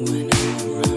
when I'm right.